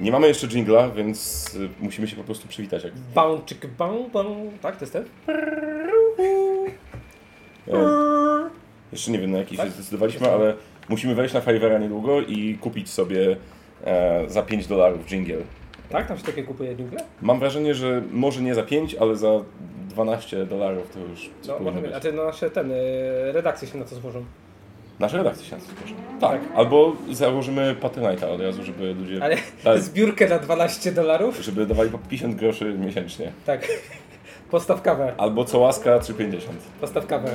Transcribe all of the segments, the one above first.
Nie mamy jeszcze jingla, więc y, musimy się po prostu przywitać. Jak... Bą, bą. Tak, to jest ten? E, jeszcze nie wiem na jaki Tak? się zdecydowaliśmy, ale musimy wejść na Fiverra niedługo i kupić sobie e, za 5 dolarów jingle. Tak, tam się takie kupuje jingle? Mam wrażenie, że może nie za 5, ale za 12 dolarów to już No, może być. A ty no, nasze ten, y, redakcje się na to złożą. Nasze redakcje się to zgłoszą. Tak, albo założymy Patronite'a od razu, żeby ludzie Ale Tak. zbiórkę na 12 dolarów? żeby dawali po 50 groszy miesięcznie. Tak. Postaw kawę. Albo co łaska 3,50. Postaw kawę.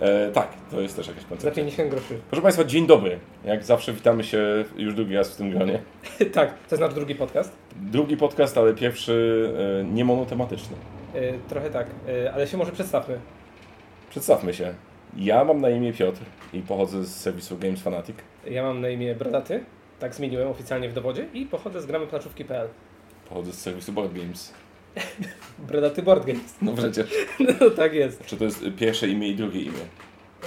E, tak, to jest też jakaś Za koncepcja. 50 groszy. Proszę Państwa, dzień dobry. Jak zawsze witamy się już drugi raz w tym gronie. tak, to jest nasz drugi podcast. Drugi podcast, ale pierwszy e, niemonotematyczny. Y, trochę tak, y, ale się może przedstawmy. Przedstawmy się. Ja mam na imię Piotr i pochodzę z serwisu Games Fanatic. Ja mam na imię Brodaty. Tak zmieniłem oficjalnie w dowodzie i pochodzę z gramy planszówki.pl. Pochodzę z serwisu Board Games. Brodaty Board Games. No przecież. No tak jest. Czy to jest pierwsze imię i drugie imię?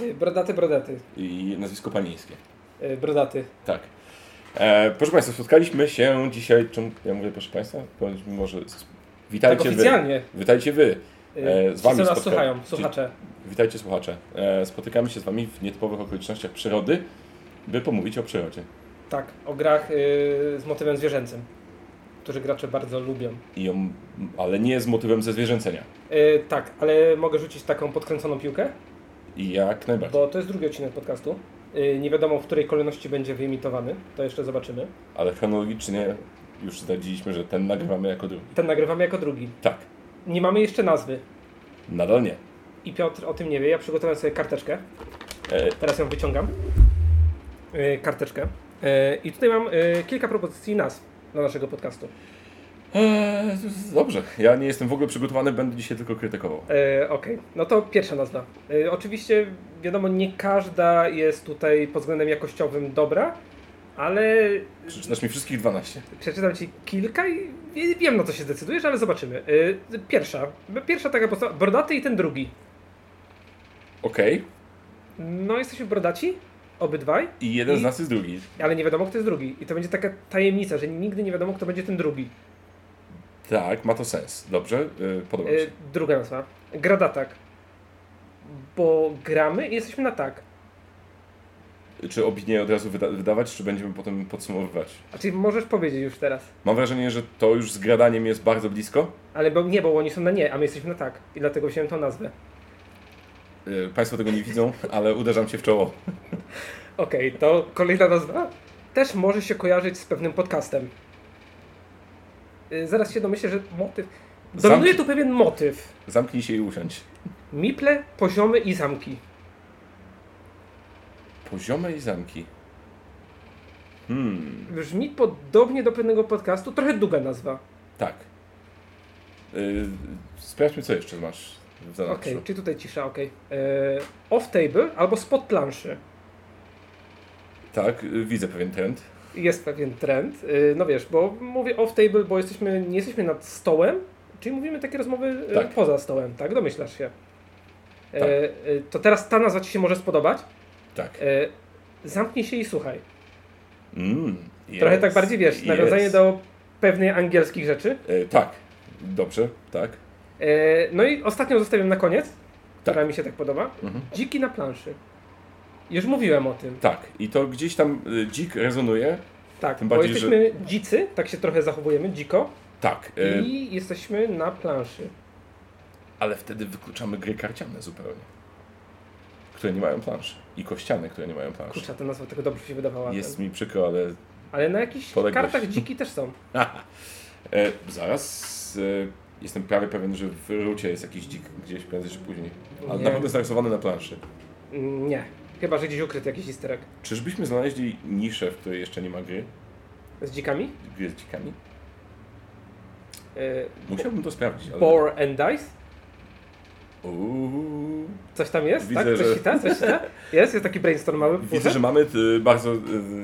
Y, Brodaty, brodaty. I nazwisko panieńskie. Y, Brodaty. Tak. E, proszę Państwa, spotkaliśmy się dzisiaj. Czym ja mówię, proszę Państwa? Może. Witajcie tak wy. oficjalnie. Witajcie wy. E, z wami co nas spotka- słuchają, słuchacze. Witajcie słuchacze. E, spotykamy się z Wami w nietypowych okolicznościach przyrody, by pomówić o przyrodzie. Tak, o grach y, z motywem zwierzęcym, którzy gracze bardzo lubią. I o, ale nie z motywem ze zwierzęcenia. Y, tak, ale mogę rzucić taką podkręconą piłkę, I jak najbardziej. bo to jest drugi odcinek podcastu. Y, nie wiadomo, w której kolejności będzie wyemitowany, to jeszcze zobaczymy. Ale chronologicznie już zdradziliśmy, że ten nagrywamy jako drugi. Ten nagrywamy jako drugi. Tak, Nie mamy jeszcze nazwy. nadal nie. I Piotr o tym nie wie. Ja przygotowałem sobie karteczkę. E, Teraz ją wyciągam. Y, karteczkę. Y, I tutaj mam y, kilka propozycji nazw dla naszego podcastu. e, dobrze, ja nie jestem w ogóle przygotowany, będę dzisiaj tylko krytykował. E, Okej, no to pierwsza nazwa. E, oczywiście, wiadomo, nie każda jest tutaj pod względem jakościowym dobra, ale Przeczytasz mi wszystkich 12. przeczytam Ci kilka i wie- wiem na co się zdecydujesz, ale zobaczymy. E, pierwsza, pierwsza taka postawa, brodaty i ten drugi. Okej. No, jesteśmy brodaci, obydwaj, I jeden I- z nas jest drugi. ale nie wiadomo kto jest drugi. I to będzie taka tajemnica, że nigdy nie wiadomo kto będzie ten drugi. Tak, ma to sens. Dobrze, e, podoba mi E, się. druga nazwa, gradatak. Bo gramy i jesteśmy na tak. Czy opinię od razu wyda- wydawać, czy będziemy potem podsumowywać? A czyli możesz powiedzieć już teraz. Mam wrażenie, że to już z gradaniem jest bardzo blisko. Ale bo, nie, bo oni są na nie, a my jesteśmy na tak. I dlatego wziąłem tą nazwę. E, Państwo tego nie widzą, ale uderzam się w czoło. Okej, to kolejna nazwa też może się kojarzyć z pewnym podcastem. Yy, zaraz się domyślę, że motyw. Dominuje Zamki- tu pewien motyw. Zamknij się i usiądź. Miple, poziomy i zamki. Poziome i zamki. Hmm, Brzmi podobnie do pewnego podcastu, trochę długa nazwa. tak. Yy, sprawdźmy, co jeszcze masz w zanadrzu. Okej, czy tutaj cisza, okej. Yy, off table albo spod planszy. Tak, yy, widzę pewien trend. Jest pewien trend. Yy, no wiesz, bo mówię off table, bo jesteśmy, nie jesteśmy nad stołem, czyli mówimy takie rozmowy yy, Tak. poza stołem, tak? Domyślasz się. Tak. yy, to teraz ta nazwa Ci się może spodobać. Tak. Yy, zamknij się i słuchaj. Mm, Trochę jest, tak bardziej wiesz, nawiązanie jest. do pewnej angielskich rzeczy. Yy, tak, dobrze, tak. Yy, no i ostatnią zostawiam na koniec, która Tak. mi się tak podoba. Mhm. Dziki na planszy. Już mówiłem o tym. Tak, i to gdzieś tam yy, dzik rezonuje. Tak, Tym bo bardziej, jesteśmy dzicy, tak się trochę zachowujemy, dziko. Tak, yy, I jesteśmy na planszy. ale wtedy wykluczamy gry karciane zupełnie. Które nie mają planszy. I kościane, które nie mają planszy. Kurczę, ta nazwa tego dobrze się wydawała. Jest mi przykro, ale Ale na jakichś Poległość. kartach dziki też są. E, zaraz. E, jestem prawie pewien, że w rucie jest jakiś dzik gdzieś prędzej czy później. Ale Nie. na pewno jest narysowany na planszy. Mm, Nie. Chyba, że gdzieś ukryty jakiś isterek. Czyżbyśmy znaleźli niszę, w której jeszcze nie ma gry? Z dzikami? Gry z dzikami? Yy, Musiałbym to sprawdzić. Ale... Bore and Dice? Uuu. Coś tam jest? Widzę, tak? Coś że- hita? Coś hita? Jest? Jest taki brainstorm mały? Widzę, że mamy y, bardzo y,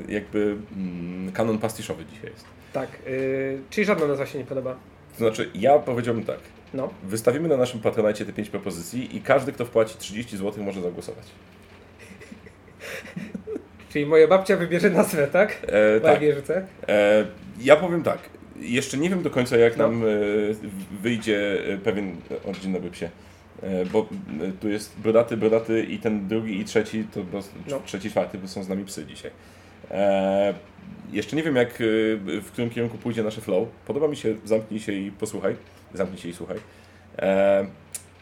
jakby mm, kanon pastiszowy dzisiaj jest. Tak. Yy, czyli żadna nazwa się nie podoba. To znaczy, ja powiedziałbym tak. No. Wystawimy na naszym Patronite te 5 propozycji i każdy, kto wpłaci 30 zł może zagłosować. Czyli moja babcia wybierze nazwę, tak? E, Tak. E, Ja powiem tak, jeszcze nie wiem do końca jak No. nam e, wyjdzie e, pewien... O, dzień dobry psie. E, Bo e, tu jest brodaty, brodaty i ten drugi i trzeci, to po prostu No. trzeci, czwarty, bo są z nami psy dzisiaj. E, jeszcze nie wiem jak, w którym kierunku pójdzie nasze flow. Podoba mi się zamknij się i posłuchaj. Zamknij się i słuchaj.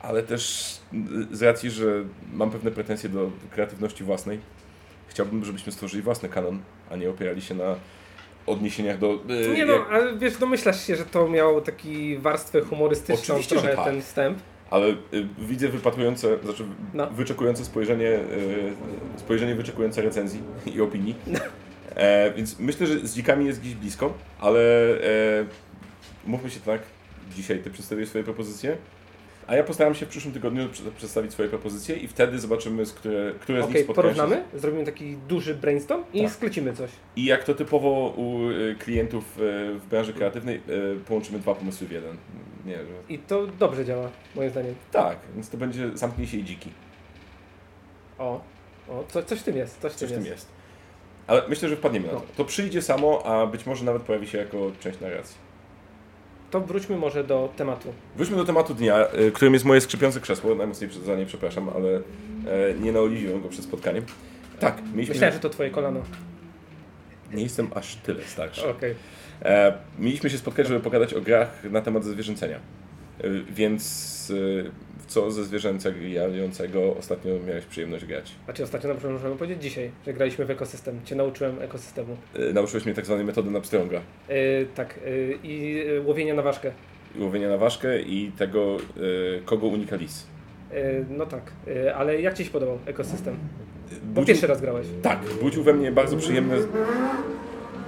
Ale też z racji, że mam pewne pretensje do kreatywności własnej, chciałbym, żebyśmy stworzyli własny kanon, a nie opierali się na odniesieniach do... e, Nie no, jak- ale wiesz, domyślasz się, że to miało taki warstwę humorystyczną Oczywiście, trochę tak. ten wstęp. Ale y, widzę wypatrujące, znaczy No. wyczekujące spojrzenie, y, spojrzenie wyczekujące recenzji i opinii. E, więc myślę, że z dzikami jest gdzieś blisko, ale e, mówmy się tak, dzisiaj ty przedstawisz swoje propozycje, a ja postaram się w przyszłym tygodniu prze- przedstawić swoje propozycje i wtedy zobaczymy, z które, które z Okej, nich spotkają się. porównamy, zrobimy taki duży brainstorm i Tak. sklecimy coś. I jak to typowo u y, klientów w branży kreatywnej, połączymy dwa pomysły w jeden. Nie, że... I to dobrze działa, moim zdaniem. Tak, więc to będzie zamknij się i dziki. O, o co, coś w tym jest, coś w Coś tym w tym jest. jest. Ale myślę, że wpadniemy na to. No. To przyjdzie samo, a być może nawet pojawi się jako część narracji. To wróćmy może do tematu. Wróćmy do tematu dnia, y, którym jest moje skrzypiące krzesło. Najmocniej za nie przepraszam, ale e, nie naoliwiłem go przed spotkaniem. Tak, mieliśmy... Myślałem, że to twoje kolano. Nie jestem aż tyle starszy. Okej. E, mieliśmy się spotkać, żeby pogadać o grach na temat zezwierzęcenia. E, więc e, co ze zwierzęcego ostatnio miałeś przyjemność grać? Znaczy ostatnio na przykład możemy powiedzieć dzisiaj, że graliśmy w ekosystem. Cię nauczyłem ekosystemu. E, nauczyłeś mnie tak zwanej metody Napstronga. Yy, tak, yy, i yy, łowienia na ważkę. Łowienia na ważkę i tego, e, kogo unika lis. No tak, ale jak Ci się podobał ekosystem? Bo Budził- pierwszy raz grałeś. Tak, budził we mnie bardzo przyjemne.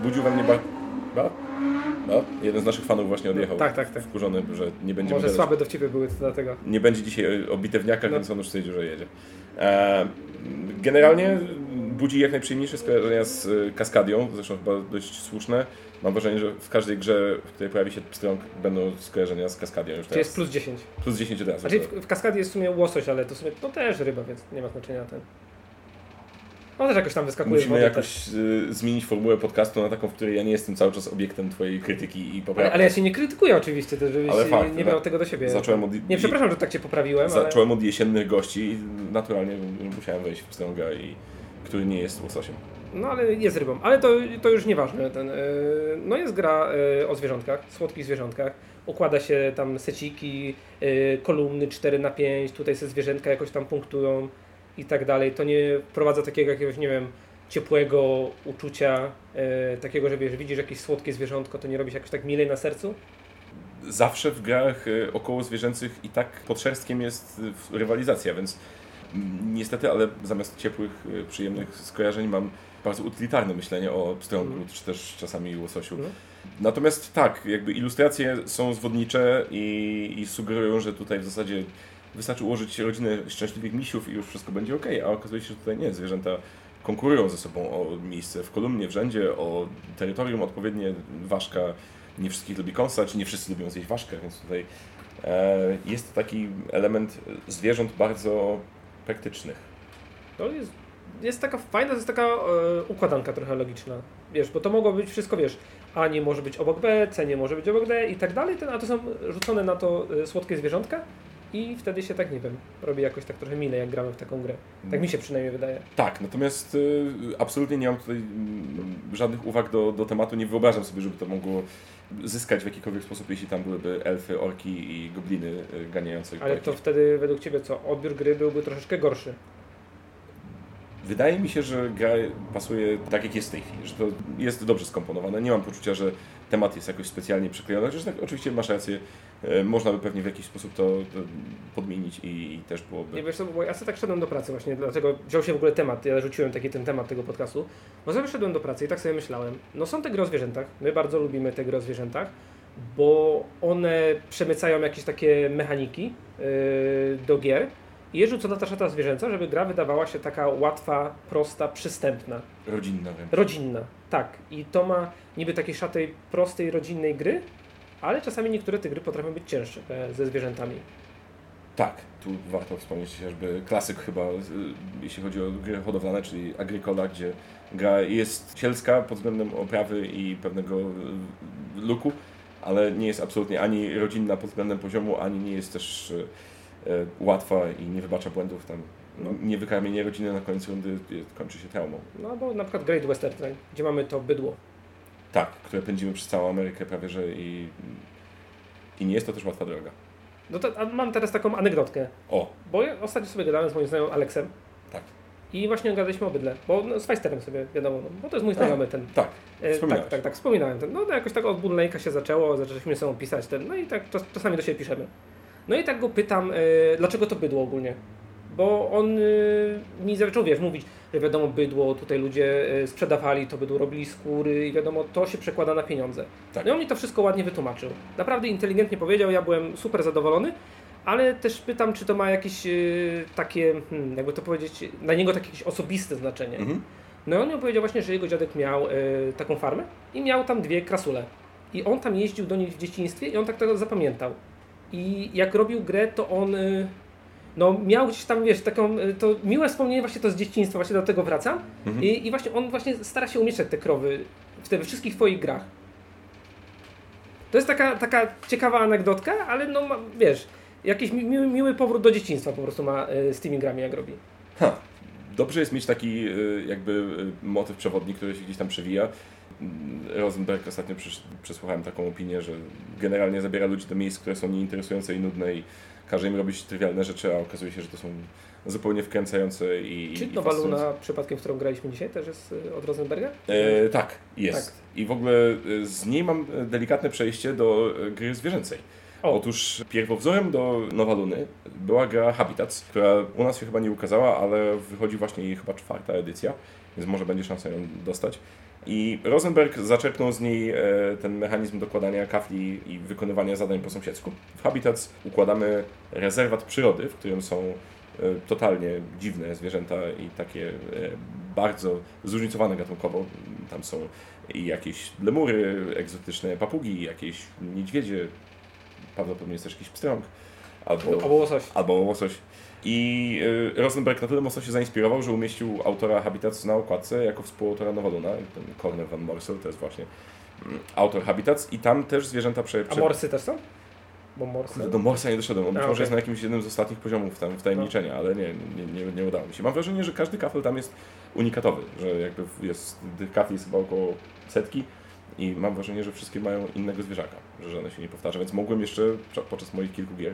Budził we mnie bardzo. Ba? No, jeden z naszych fanów właśnie odjechał. Tak, tak, tak. Wkurzony, że nie będzie Może gadać. słabe do Ciebie były, to dlatego. Nie będzie dzisiaj o bitewniakach, No. więc on już stwierdził, że jedzie. E, generalnie budzi jak najprzyjemniejsze skojarzenia z e, Kaskadią, zresztą chyba dość słuszne. Mam wrażenie, że w każdej grze, w której pojawi się pstrąg, będą skojarzenia z Kaskadią już teraz. jest plus 10? plus 10 od razu. Znaczy w, w kaskadzie jest w sumie łosoś, ale to w sumie no też ryba, więc nie ma znaczenia ten. No też jakoś tam wyskakuje Musimy jakoś e, zmienić formułę podcastu na taką, w której ja nie jestem cały czas obiektem Twojej krytyki i Ale, poprawki. ale ja się nie krytykuję oczywiście, to żebyś Ale fakt, nie miał tego do siebie. Zacząłem od, Nie, przepraszam, że tak Cię poprawiłem, ale... Zacząłem od jesiennych gości i naturalnie musiałem wejść w pstrąga, i, który nie jest łososiem. No ale jest rybą, ale to, to już nieważne. Ten, yy, no jest gra yy, o zwierzątkach, słodkich zwierzątkach. Układa się tam seciki, yy, kolumny 4 na 5 tutaj se zwierzętka jakoś tam punktują i tak dalej. To nie wprowadza takiego jakiegoś, nie wiem, ciepłego uczucia, yy, takiego, że wiesz, widzisz jakieś słodkie zwierzątko, to nie robisz jakoś tak milej na sercu. Zawsze w grach e, około zwierzęcych i tak pod szerstkiem jest e, rywalizacja, więc mm, niestety, ale zamiast ciepłych, e, przyjemnych skojarzeń mam bardzo utylitarne myślenie o pstrągu, Mhm. czy też czasami łososiu. No. Natomiast tak, jakby ilustracje są zwodnicze i, i sugerują, że tutaj w zasadzie wystarczy ułożyć rodzinę szczęśliwych misiów i już wszystko będzie ok, a okazuje się, że tutaj nie, zwierzęta konkurują ze sobą o miejsce w kolumnie, w rzędzie, o terytorium odpowiednie. Ważka nie wszystkich lubi kąsać, nie wszyscy lubią zjeść ważkę, więc tutaj e, jest taki element zwierząt bardzo praktycznych. To jest, jest taka fajna, to jest taka e, układanka trochę logiczna. Wiesz, bo to mogło być wszystko, wiesz, A nie może być obok B, C nie może być obok D i tak dalej, ten, a to są rzucone na to e, słodkie zwierzątka i wtedy się tak, nie wiem, robi jakoś tak trochę mile, jak gramy w taką grę. Tak mi się przynajmniej wydaje. Tak, natomiast y, absolutnie nie mam tutaj mm, żadnych uwag do, do tematu. Nie wyobrażam sobie, żeby to mogło zyskać w jakikolwiek sposób, jeśli tam byłyby elfy, orki i gobliny y, ganiające. Ale to wtedy według Ciebie co, odbiór gry byłby troszeczkę gorszy. Wydaje mi się, że gra pasuje tak, jak jest w tej chwili, że to jest dobrze skomponowane. Nie mam poczucia, że temat jest jakoś specjalnie przyklejony, chociaż tak, oczywiście masz rację, y, można by pewnie w jakiś sposób to, to podmienić i, i też byłoby... Nie wiesz co, bo ja sobie tak szedłem do pracy właśnie, dlatego wziął się w ogóle temat, ja rzuciłem taki ten temat tego podcastu, bo sobie szedłem do pracy i tak sobie myślałem, no są te gry o zwierzętach, my bardzo lubimy te gry o zwierzętach, bo one przemycają jakieś takie mechaniki yy, do gier i jest rzucona ta szata zwierzęca, żeby gra wydawała się taka łatwa, prosta, przystępna, Rodzinna wręcz. rodzinna, tak. I to ma niby takiej szatej, prostej, rodzinnej gry, ale czasami niektóre te gry potrafią być cięższe e, ze zwierzętami. Tak, tu warto wspomnieć chociażby klasyk chyba, jeśli chodzi o gry hodowlane, czyli Agricola, gdzie gra jest cielska pod względem oprawy i pewnego luku, ale nie jest absolutnie ani rodzinna pod względem poziomu, ani nie jest też e, łatwa i nie wybacza błędów tam. No. Niewykarmienie rodziny na końcu rundy kończy się traumą. No bo na przykład Great Western Trail, gdzie mamy to bydło. Tak, które pędzimy przez całą Amerykę prawie, że i, i nie jest to też łatwa droga. No to mam teraz taką anegdotkę. O. Bo ja ostatnio sobie gadałem z moim znajomym Aleksem. Tak. I właśnie gadaliśmy o bydle, bo no, z Feisterem sobie wiadomo, no, bo to jest mój znajomy ten. Tak, e, tak, tak, tak, wspominałem ten. No to jakoś tak od Budlejka się zaczęło, zaczęliśmy sobie pisać ten, no i tak czas, czasami do siebie piszemy. No i tak go pytam, e, dlaczego to bydło ogólnie? Bo on e, mi zaczął, wiesz, mówić, że wiadomo, bydło, tutaj ludzie e, sprzedawali to bydło, robili skóry i wiadomo, to się przekłada na pieniądze. Tak. No i on mi to wszystko ładnie wytłumaczył. Naprawdę inteligentnie powiedział, ja byłem super zadowolony ale też pytam, czy to ma jakieś takie, hmm, jakby to powiedzieć, dla niego takie jakieś osobiste znaczenie. Mhm. No i on mi powiedział właśnie, że jego dziadek miał taką farmę i miał tam dwie krasule. I on tam jeździł do nich w dzieciństwie i on tak tego zapamiętał. I jak robił grę, to on yy, no miał gdzieś tam, wiesz, taką, to miłe wspomnienie właśnie to z dzieciństwa, właśnie do tego wracam. Mhm. I, I, właśnie on właśnie stara się umieszczać te krowy w te wszystkich twoich grach. To jest taka, taka ciekawa anegdotka, ale no wiesz, jakiś miły, miły powrót do dzieciństwa po prostu ma e, z tymi grami, jak robi. Ha. Dobrze jest mieć taki jakby motyw przewodni, który się gdzieś tam przewija. Rosenberg ostatnio przesłuchałem taką opinię, że generalnie zabiera ludzi do miejsc, które są nieinteresujące i nudne i każe im robić trywialne rzeczy, a okazuje się, że to są zupełnie wkręcające i Czy Nowa Luna przypadkiem, w którą graliśmy dzisiaj też jest od Rosenberga? E, tak, jest. Tak. I w ogóle z niej mam delikatne przejście do gry zwierzęcej. Otóż pierwowzorem do Nowa Luny była gra Habitats, która u nas się chyba nie ukazała, ale wychodzi właśnie jej chyba czwarta edycja, więc może będzie szansa ją dostać. I Rosenberg zaczerpnął z niej e, ten mechanizm dokładania kafli i wykonywania zadań po sąsiedzku. W Habitats układamy rezerwat przyrody, w którym są e, totalnie dziwne zwierzęta i takie e, bardzo zróżnicowane gatunkowo. Tam są i jakieś lemury, egzotyczne papugi, jakieś niedźwiedzie, prawdopodobnie jest też jakiś pstrąg. Albo, albo łosoś. Albo łosoś. I y, Rosenberg na tyle mocno się zainspirował, że umieścił autora Habitats na okładce jako współautora Nowaluna. Ten Corner van Morsel to jest właśnie mm, autor Habitats i tam też zwierzęta prze... A morsy też są? Bo morsy... Do morsa nie doszedłem, on być może okay. jest na jakimś jednym z ostatnich poziomów tam wtajemniczenia, no. ale nie, nie, nie, nie udało mi się. Mam wrażenie, że każdy kafel tam jest unikatowy, że jakby jest, tych kafli jest chyba około setki i mam wrażenie, że wszystkie mają innego zwierzaka, że żadne się nie powtarza, więc mogłem jeszcze podczas moich kilku gier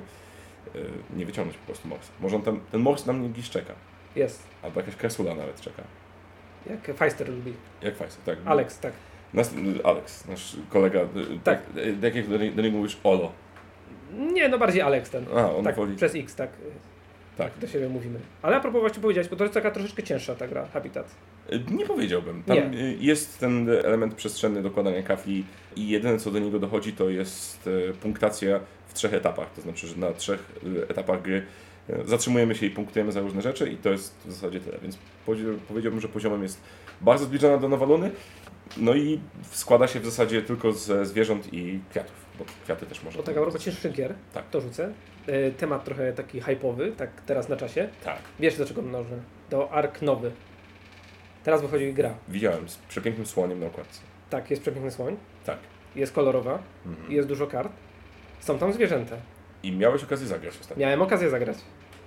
e, nie wyciągnąć po prostu morsa. Może on ten, ten mors na mnie gdzieś czeka. Jest. Albo jakaś kresula nawet czeka. Jak Feister lubi. Jak Feister, tak. Alex, tak. Nas, Alex, nasz kolega. E, tak. Tak jak do, do niego mówisz Olo. Nie, no bardziej Alex ten. A, on tak, woli... przez X, tak. Tak. Do siebie mówimy. Ale a propos właśnie powiedziałeś, bo to jest taka troszeczkę cięższa ta gra, Habitat. Nie powiedziałbym. Tam nie. jest ten element przestrzenny dokładania kafli i jedyne co do niego dochodzi to jest e, punktacja w trzech etapach. To znaczy, że na trzech e, etapach gry e, zatrzymujemy się i punktujemy za różne rzeczy i to jest w zasadzie tyle. Więc powiedziałbym, że poziomem jest bardzo zbliżona do Nowaluny. No i składa się w zasadzie tylko ze zwierząt i kwiatów, bo kwiaty też można. Bo taka propos cięższych gier, tak. to rzucę. Temat trochę taki hype'owy, tak teraz na czasie. Tak. Wiesz do czego mnożę? Do Ark Nowy. Teraz wychodzi gra. Widziałem, z przepięknym słoniem na okładce. Tak, jest przepiękny słoń. Tak. Jest kolorowa, mhm. jest dużo kart. Są tam zwierzęta. I miałeś okazję zagrać ostatnio. Miałem okazję zagrać.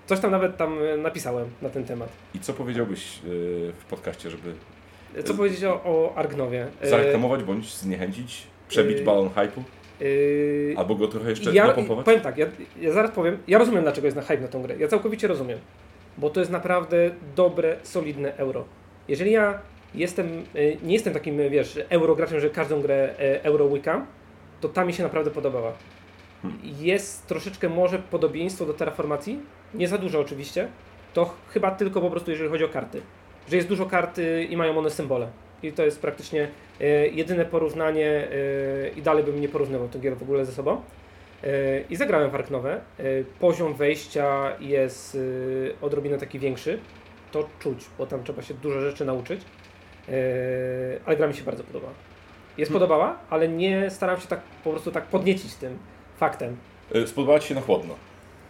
Coś tam nawet tam e, napisałem na ten temat. I co powiedziałbyś yy, w podcaście, żeby... E, co powiedzieć o, o Argnowie? Zareklamować bądź zniechęcić? Przebić yy, balon hype'u? Yy, Albo go trochę jeszcze ja, napompować? Powiem tak, ja, ja zaraz powiem, ja rozumiem dlaczego jest na hype na tą grę. Ja całkowicie rozumiem. Bo to jest naprawdę dobre, solidne euro. Jeżeli ja jestem, e, nie jestem takim, wiesz, eurograczem, że każdą grę e, euro łykam, to ta mi się naprawdę podobała. Hmm. Jest troszeczkę może podobieństwo do terraformacji, nie za dużo oczywiście, to chyba tylko po prostu jeżeli chodzi o karty. Że jest dużo karty i mają one symbole. I to jest praktycznie e, jedyne porównanie i dalej bym nie porównywał tych gier w ogóle ze sobą. I zagrałem w Arknowe. Poziom wejścia jest odrobinę taki większy to czuć, bo tam trzeba się dużo rzeczy nauczyć. Yy, ale gra mi się bardzo podoba. Jest hmm. podobała, ale nie staram się tak po prostu tak podniecić tym faktem. Yy, spodobała Ci się na chłodno.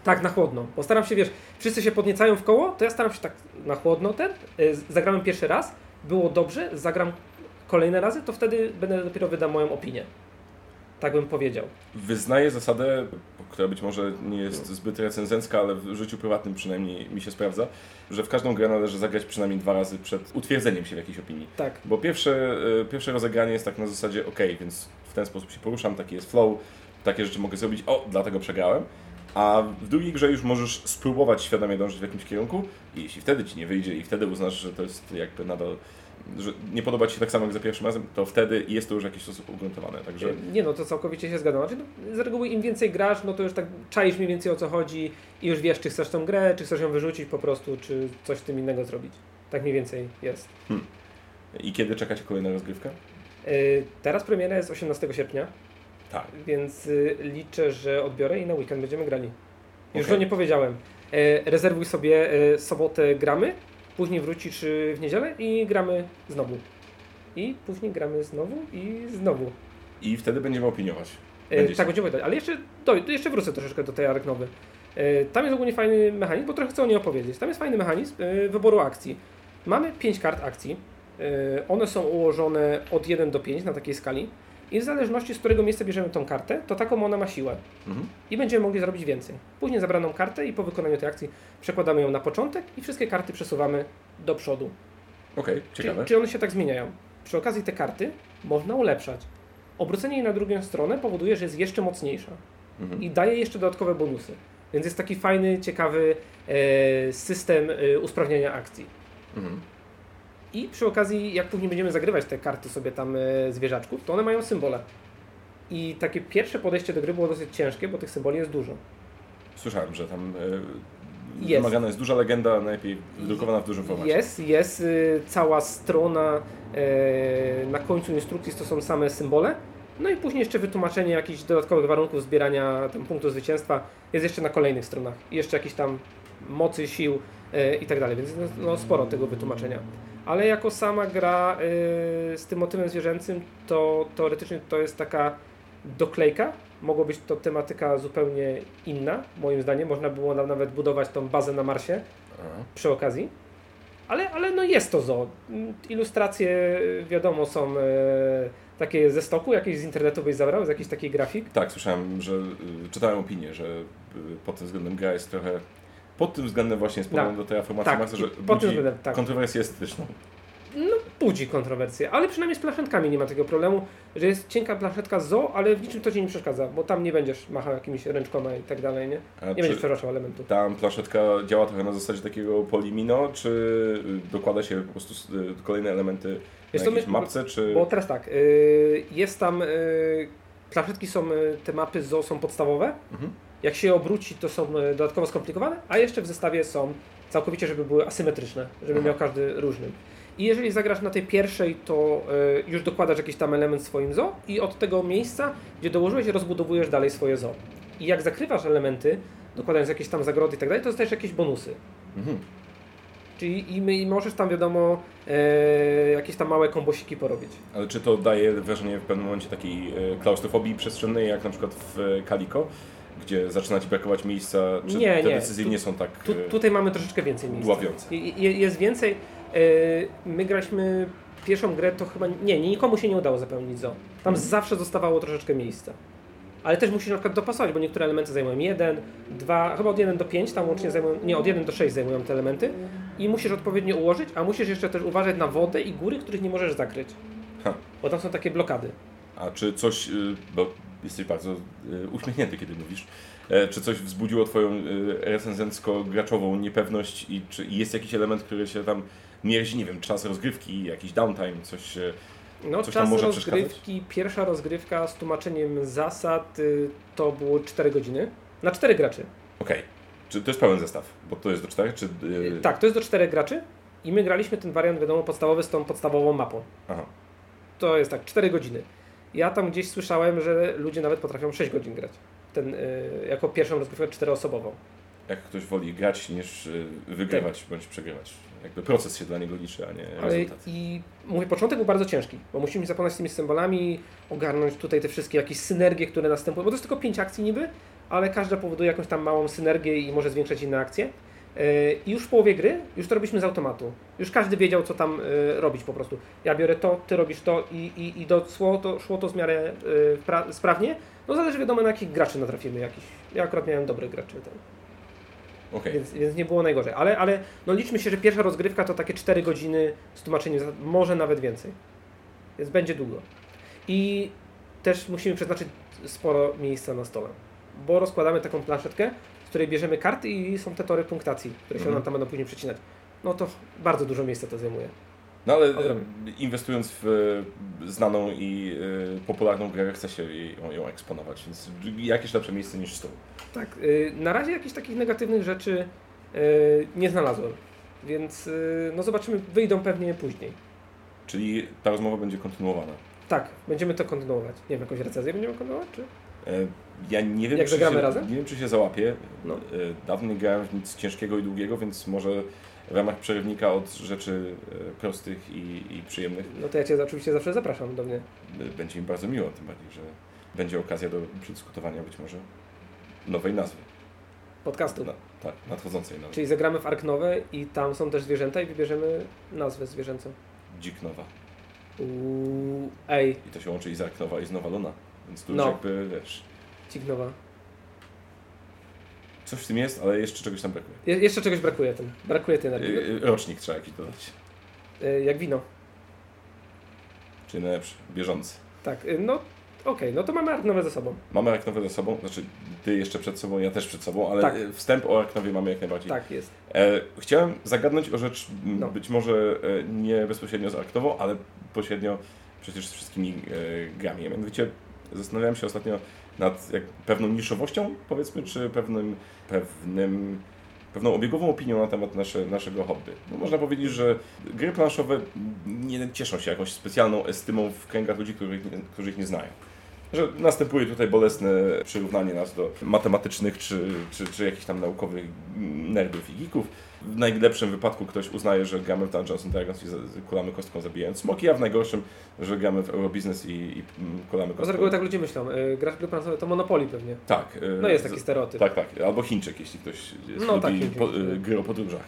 Tak, na chłodno. Bo staram się, wiesz, wszyscy się podniecają w koło, to ja staram się tak na chłodno ten. y, Zagrałem pierwszy raz, było dobrze, zagram kolejne razy, to wtedy będę dopiero wydał moją opinię. Tak bym powiedział. Wyznaję zasadę, która być może nie jest zbyt recenzencka, ale w życiu prywatnym przynajmniej mi się sprawdza, że w każdą grę należy zagrać przynajmniej dwa razy przed utwierdzeniem się w jakiejś opinii. Tak. Bo pierwsze, y, pierwsze rozegranie jest tak na zasadzie, ok, więc w ten sposób się poruszam, taki jest flow, takie rzeczy mogę zrobić, o, dlatego przegrałem. A w drugiej grze już możesz spróbować świadomie dążyć w jakimś kierunku i jeśli wtedy ci nie wyjdzie i wtedy uznasz, że to jest jakby nadal, że nie podoba ci się tak samo jak za pierwszym razem, to wtedy jest to już w jakiś sposób ugruntowane. Także Nie no, to całkowicie się zgadzam. Znaczy, no, z reguły im więcej grasz, no to już tak czaisz mniej więcej o co chodzi i już wiesz, czy chcesz tą grę, czy chcesz ją wyrzucić po prostu, czy coś z tym innego zrobić. Tak mniej więcej jest. i kiedy czekacie kolejna rozgrywka? Yy, teraz premiera jest 18 sierpnia, Tak. więc yy, liczę, że odbiorę i na weekend będziemy grali. Już Okej. to nie powiedziałem. Yy, rezerwuj sobie yy, sobotę gramy, później wrócisz yy, w niedzielę i gramy znowu. I później gramy znowu i znowu. I wtedy będziemy opiniować. E, Będzie tak, będziemy dać. Ale jeszcze, do, jeszcze wrócę troszeczkę do tej Arek Nowy. E, Tam jest ogólnie fajny mechanizm, bo trochę chcę o niej opowiedzieć. Tam jest fajny mechanizm e, wyboru akcji. Mamy 5 kart akcji. One są ułożone od 1 do 5 na takiej skali. I w zależności z którego miejsca bierzemy tą kartę, to taką ona ma siłę. Mhm. I będziemy mogli zrobić więcej. Później zabraną kartę i po wykonaniu tej akcji przekładamy ją na początek i wszystkie karty przesuwamy do przodu. Okej, ciekawe. Czyli, czyli one się tak zmieniają. Przy okazji te karty można ulepszać. Obrócenie jej na drugą stronę powoduje, że jest jeszcze mocniejsza Mhm. i daje jeszcze dodatkowe bonusy. Więc jest taki fajny, ciekawy e, system e, usprawniania akcji. Mhm. I przy okazji, jak później będziemy zagrywać te karty sobie tam e, zwierzaczków, to one mają symbole. I takie pierwsze podejście do gry było dosyć ciężkie, bo tych symboli jest dużo. Słyszałem, że tam e, Jest. wymagana jest duża legenda, najlepiej wydrukowana w dużym formacie. Jest, jest y, cała strona e, na końcu instrukcji to są same symbole. No i później jeszcze wytłumaczenie jakichś dodatkowych warunków zbierania tam punktu zwycięstwa jest jeszcze na kolejnych stronach. I jeszcze jakieś tam mocy, sił e, i tak dalej, więc no, no sporo tego wytłumaczenia. Ale jako sama gra e, z tym motywem zwierzęcym, to teoretycznie to jest taka doklejka. Mogło być to tematyka zupełnie inna, moim zdaniem. Można było nam nawet budować tą bazę na Marsie Aha. przy okazji. Ale, ale no jest to zo. Ilustracje wiadomo są e, takie ze stoku, jakieś z internetu byś zabrał, z jakiejś takiej grafik. Tak, słyszałem, że y, czytałem opinię, że y, pod tym względem gra jest trochę. Pod tym względem właśnie z porównaniu do terraformacji Tak, Marsa, że pod tym względem, tak. kontrowersję estetyczną. No budzi kontrowersje, ale przynajmniej z planszetkami nie ma takiego problemu, że jest cienka planszetka zo, ale w niczym to Ci nie przeszkadza, bo tam nie będziesz machał jakimiś ręczkoma i tak dalej, nie? A Nie będziesz przeruszał elementów. ta planszetka działa trochę na zasadzie takiego polimino, czy dokłada się po prostu y, kolejne elementy Wiesz na my- mapce, czy... Bo teraz tak, y, jest tam, y, planszetki są, te mapy zo są podstawowe, Mhm. Jak się je obróci, to są e, dodatkowo skomplikowane, a jeszcze w zestawie są całkowicie, żeby były asymetryczne, żeby miał każdy różny. I jeżeli zagrasz na tej pierwszej, to e, już dokładasz jakiś tam element swoim zo i od tego miejsca, gdzie dołożyłeś, rozbudowujesz dalej swoje zo. I jak zakrywasz elementy, dokładając jakieś tam zagrody i tak dalej, to dostajesz jakieś bonusy. Mhm. Czyli i, my, i możesz tam wiadomo e, jakieś tam małe kombosiki porobić. Ale czy to daje wrażenie w pewnym momencie takiej e, klaustrofobii przestrzennej, jak na przykład w e, Calico, gdzie zaczyna Ci brakować miejsca, czy Nie, te nie. decyzje Tu- nie są tak Tu, e, tutaj mamy troszeczkę więcej miejsca. dławiące? Je- je- Jest więcej. E, My graliśmy pierwszą grę, to chyba nie, nikomu się nie udało zapełnić zo. Tam zawsze zostawało troszeczkę miejsca. Ale też musisz na przykład dopasować, bo niektóre elementy zajmują 1, 2, chyba od 1 do 5 tam łącznie zajmują, nie, od 1 do 6 zajmują te elementy i musisz odpowiednio ułożyć, a musisz jeszcze też uważać na wodę i góry, których nie możesz zakryć. Ha. Bo tam są takie blokady. A czy coś, y, bo jesteś bardzo y, uśmiechnięty, kiedy mówisz, e, czy coś wzbudziło Twoją y, recenzencko-graczową niepewność i czy jest jakiś element, który się tam mierzi, nie wiem, czas rozgrywki, jakiś downtime, coś... y, No, Coś czas rozgrywki, pierwsza rozgrywka z tłumaczeniem zasad y, to było 4 godziny. Na 4 graczy. Okej. Czy to jest pełen zestaw? Bo to jest do czterech, czy... y, Tak, to jest do czterech graczy i my graliśmy ten wariant, wiadomo, podstawowy z tą podstawową mapą. Aha. To jest tak, 4 godziny. Ja tam gdzieś słyszałem, że ludzie nawet potrafią 6 godzin grać. Ten, y, jako pierwszą rozgrywkę czteroosobową. Jak ktoś woli grać niż y, wygrywać bądź przegrywać. Jakby proces się dla niego liczy, a nie Ale rezultat. i mówię, początek był bardzo ciężki, bo musimy zapoznać z tymi symbolami, ogarnąć tutaj te wszystkie jakieś synergie, które następują, bo to jest tylko 5 akcji niby, ale każda powoduje jakąś tam małą synergię i może zwiększać inne akcje. I już w połowie gry, już to robiliśmy z automatu. Już każdy wiedział, co tam e, robić po prostu. Ja biorę to, ty robisz to i, i, i do, szło, to, szło to w miarę e, sprawnie. No zależy wiadomo na jakich graczy natrafimy jakiś. Ja akurat miałem dobrych graczy. Ten. Okay. Więc, więc nie było najgorzej. Ale, ale no liczmy się, że pierwsza rozgrywka to takie 4 godziny z tłumaczeniem, może nawet więcej. Więc będzie długo. I też musimy przeznaczyć sporo miejsca na stole. Bo rozkładamy taką planszetkę, z której bierzemy karty i są te tory punktacji, które się mhm. nam tam będą później przecinać. No to bardzo dużo miejsca to zajmuje. No ale Ogromnie. inwestując w e, znaną i e, popularną grę, chce się ją, eksponować, więc jakieś lepsze miejsce niż stół. Tak, e, na razie jakichś takich negatywnych rzeczy nie znalazłem, więc no zobaczymy, wyjdą pewnie później. Czyli ta rozmowa będzie kontynuowana. Tak, będziemy to kontynuować. Nie wiem, jakąś recenzję będziemy kontynuować, czy? Ja nie wiem, Jak czy się, razem? Nie wiem, czy się załapię. No. Dawno nie grałem w nic ciężkiego i długiego, więc może w ramach przerywnika od rzeczy e, prostych i, i przyjemnych. No to ja Cię oczywiście zawsze zapraszam do mnie. E, będzie mi bardzo miło, tym bardziej, że będzie okazja do przedyskutowania być może nowej nazwy. Podcastu. Na, tak, nadchodzącej nazwy. Czyli zagramy w Arknowe i tam są też zwierzęta i wybierzemy nazwę zwierzęcą. Dziknowa. Uuu, ej. I to się łączy i z Arknowa i z Nowa Luna. Więc tu no. już jakby, wiesz... Dziknowa. Coś w tym jest, ale jeszcze czegoś tam brakuje. Je jeszcze czegoś brakuje tym. Brakuje tej energii. Y, rocznik trzeba jakiś dodać. Y, jak wino. Czyli najlepszy, bieżący. Tak, no okej, okay, no to mamy Arknowe ze sobą. Mamy Arknowe ze sobą, znaczy ty jeszcze przed sobą, ja też przed sobą, ale tak. wstęp o Arknowie mamy jak najbardziej. Tak, jest. E, chciałem zagadnąć o rzecz no. być może nie bezpośrednio z Arknową, ale pośrednio przecież z wszystkimi e, grami. Mianowicie zastanawiałem się ostatnio nad jak, pewną niszowością, powiedzmy, czy pewnym, pewnym, pewną obiegową opinią na temat nasze, naszego hobby. No, można powiedzieć, że gry planszowe nie cieszą się jakąś specjalną estymą w kręgach ludzi, których, którzy ich nie znają że następuje tutaj bolesne przyrównanie nas do matematycznych czy, czy, czy jakichś tam naukowych nerdów i geeków. W najlepszym wypadku ktoś uznaje, że gramy w Dungeons and Dragons i kulamy kostką zabijając smoki, a w najgorszym, że gramy w Eurobiznes i, i kulamy kostką. Z reguły tak ludzie myślą. Y, gra gry planszowe to Monopoly pewnie. Tak. Y, no jest taki stereotyp. Tak, tak. Albo Chińczyk, jeśli ktoś no, tak, po, y, gry o podróżach.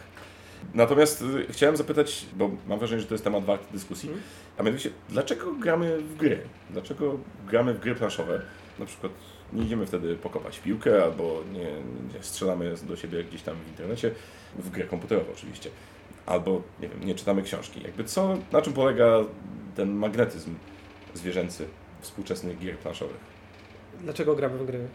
Natomiast chciałem zapytać, bo mam wrażenie, że to jest temat warty dyskusji, hmm. a mianowicie, dlaczego gramy w gry? Dlaczego gramy w gry planszowe? Na przykład nie idziemy wtedy pokopać piłkę, albo nie, nie strzelamy do siebie gdzieś tam w internecie, w grę komputerową oczywiście, albo nie wiem, nie czytamy książki. Jakby co, na czym polega ten magnetyzm zwierzęcy współczesnych gier planszowych? Dlaczego gramy w gry?